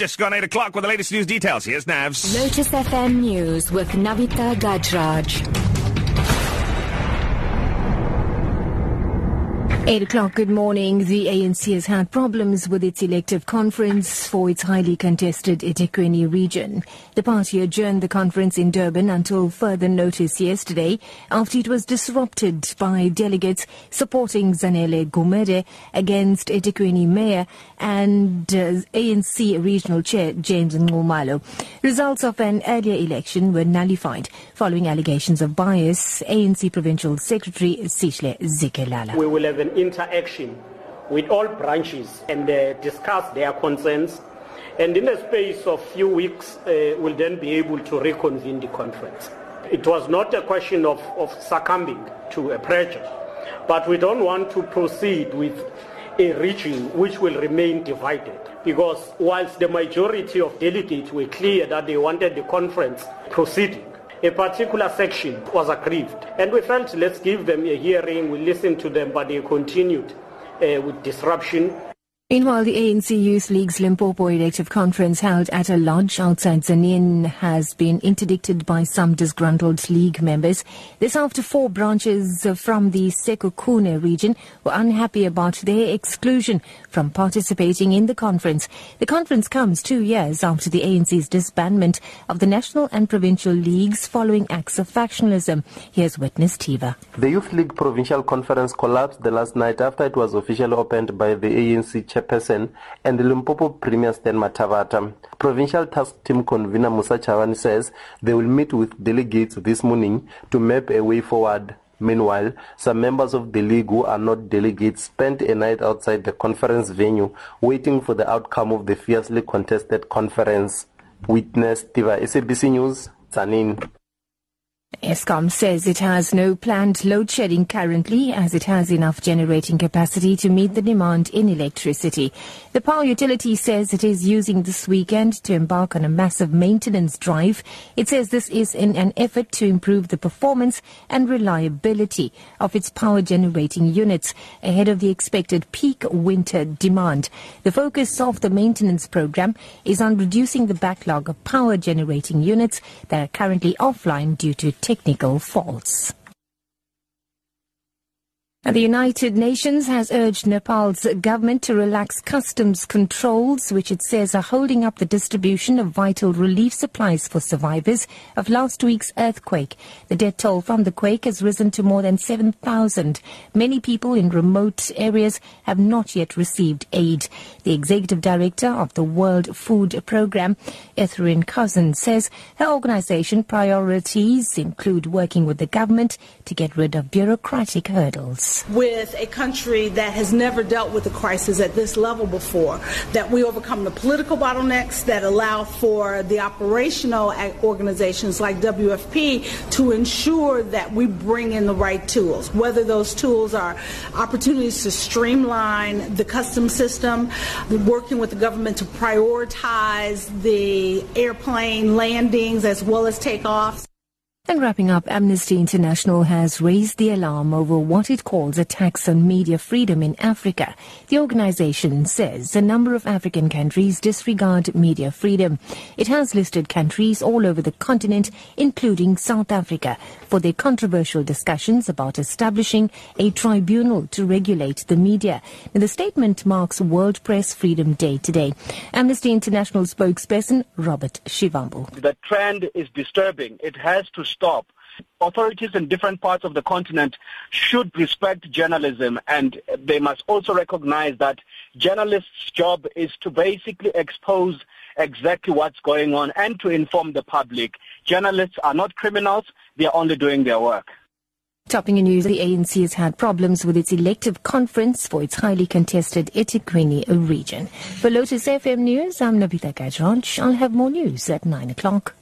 just gone 8 o'clock with the latest news details. Here's Navs. Lotus FM News with Navitha Gajraj. 8 o'clock, good morning. The ANC has had problems with its elective conference for its highly contested eThekwini region. The party adjourned the conference in Durban until further notice yesterday after it was disrupted by delegates supporting Zanele Gumede against eThekwini mayor and uh, ANC regional chair James Nxumalo. Results of an earlier election were nullified following allegations of bias. ANC provincial secretary Sihle Zikalala. We will have an interaction with all branches and uh, discuss their concerns. And in the space of few weeks, uh, we'll then be able to reconvene the conference. It was not a question of, of succumbing to a pressure, but we don't want to proceed with a region which will remain divided. Because whilst the majority of delegates were clear that they wanted the conference proceeding, a particular section was aggrieved. And we felt let's give them a hearing, we listened to them, but they continued uh, with disruption Meanwhile, the ANC Youth League's Limpopo elective conference held at a lodge outside Tzaneen has been interdicted by some disgruntled league members. This after four branches from the Sekhukhune region were unhappy about their exclusion from participating in the conference. The conference comes two years after the ANC's disbandment of the national and provincial leagues following acts of factionalism. Here's witness Tiva. The Youth League Provincial Conference collapsed the last night after it was officially opened by the ANC chairperson and the Limpopo Premier Stan Mathabatha. Provincial Task Team convener Musa Chavani says they will meet with delegates this morning to map a way forward. Meanwhile, some members of the league who are not delegates spent a night outside the conference venue waiting for the outcome of the fiercely contested conference. Witness Tiva SABC News, Tzaneen. Eskom says it has no planned load shedding currently as it has enough generating capacity to meet the demand in electricity. The power utility says it is using this weekend to embark on a massive maintenance drive. It says this is in an effort to improve the performance and reliability of its power generating units ahead of the expected peak winter demand. The focus of the maintenance program is on reducing the backlog of power generating units that are currently offline due to technical faults. The United Nations has urged Nepal's government to relax customs controls, which it says are holding up the distribution of vital relief supplies for survivors of last week's earthquake. The death toll from the quake has risen to more than 7,000. Many people in remote areas have not yet received aid. The executive director of the World Food Programme, Ertharin Cousin, says her organization priorities include working with the government to get rid of bureaucratic hurdles with a country that has never dealt with a crisis at this level before, that we overcome the political bottlenecks that allow for the operational organizations like WFP to ensure that we bring in the right tools, whether those tools are opportunities to streamline the custom system, working with the government to prioritize the airplane landings as well as takeoffs. And wrapping up, Amnesty International has raised the alarm over what it calls attacks on media freedom in Africa. The organization says a number of African countries disregard media freedom. It has listed countries all over the continent, including South Africa, for their controversial discussions about establishing a tribunal to regulate the media. The statement marks World Press Freedom Day today. Amnesty International spokesperson Robert Shivambu. The trend is disturbing. It has to stop. Authorities in different parts of the continent should respect journalism and they must also recognize that journalists' job is to basically expose exactly what's going on and to inform the public. Journalists are not criminals, they are only doing their work. Topping in news, the ANC has had problems with its elective conference for its highly contested eThekwini region. For Lotus FM News, I'm Navitha Gajraj. I'll have more news at 9 o'clock.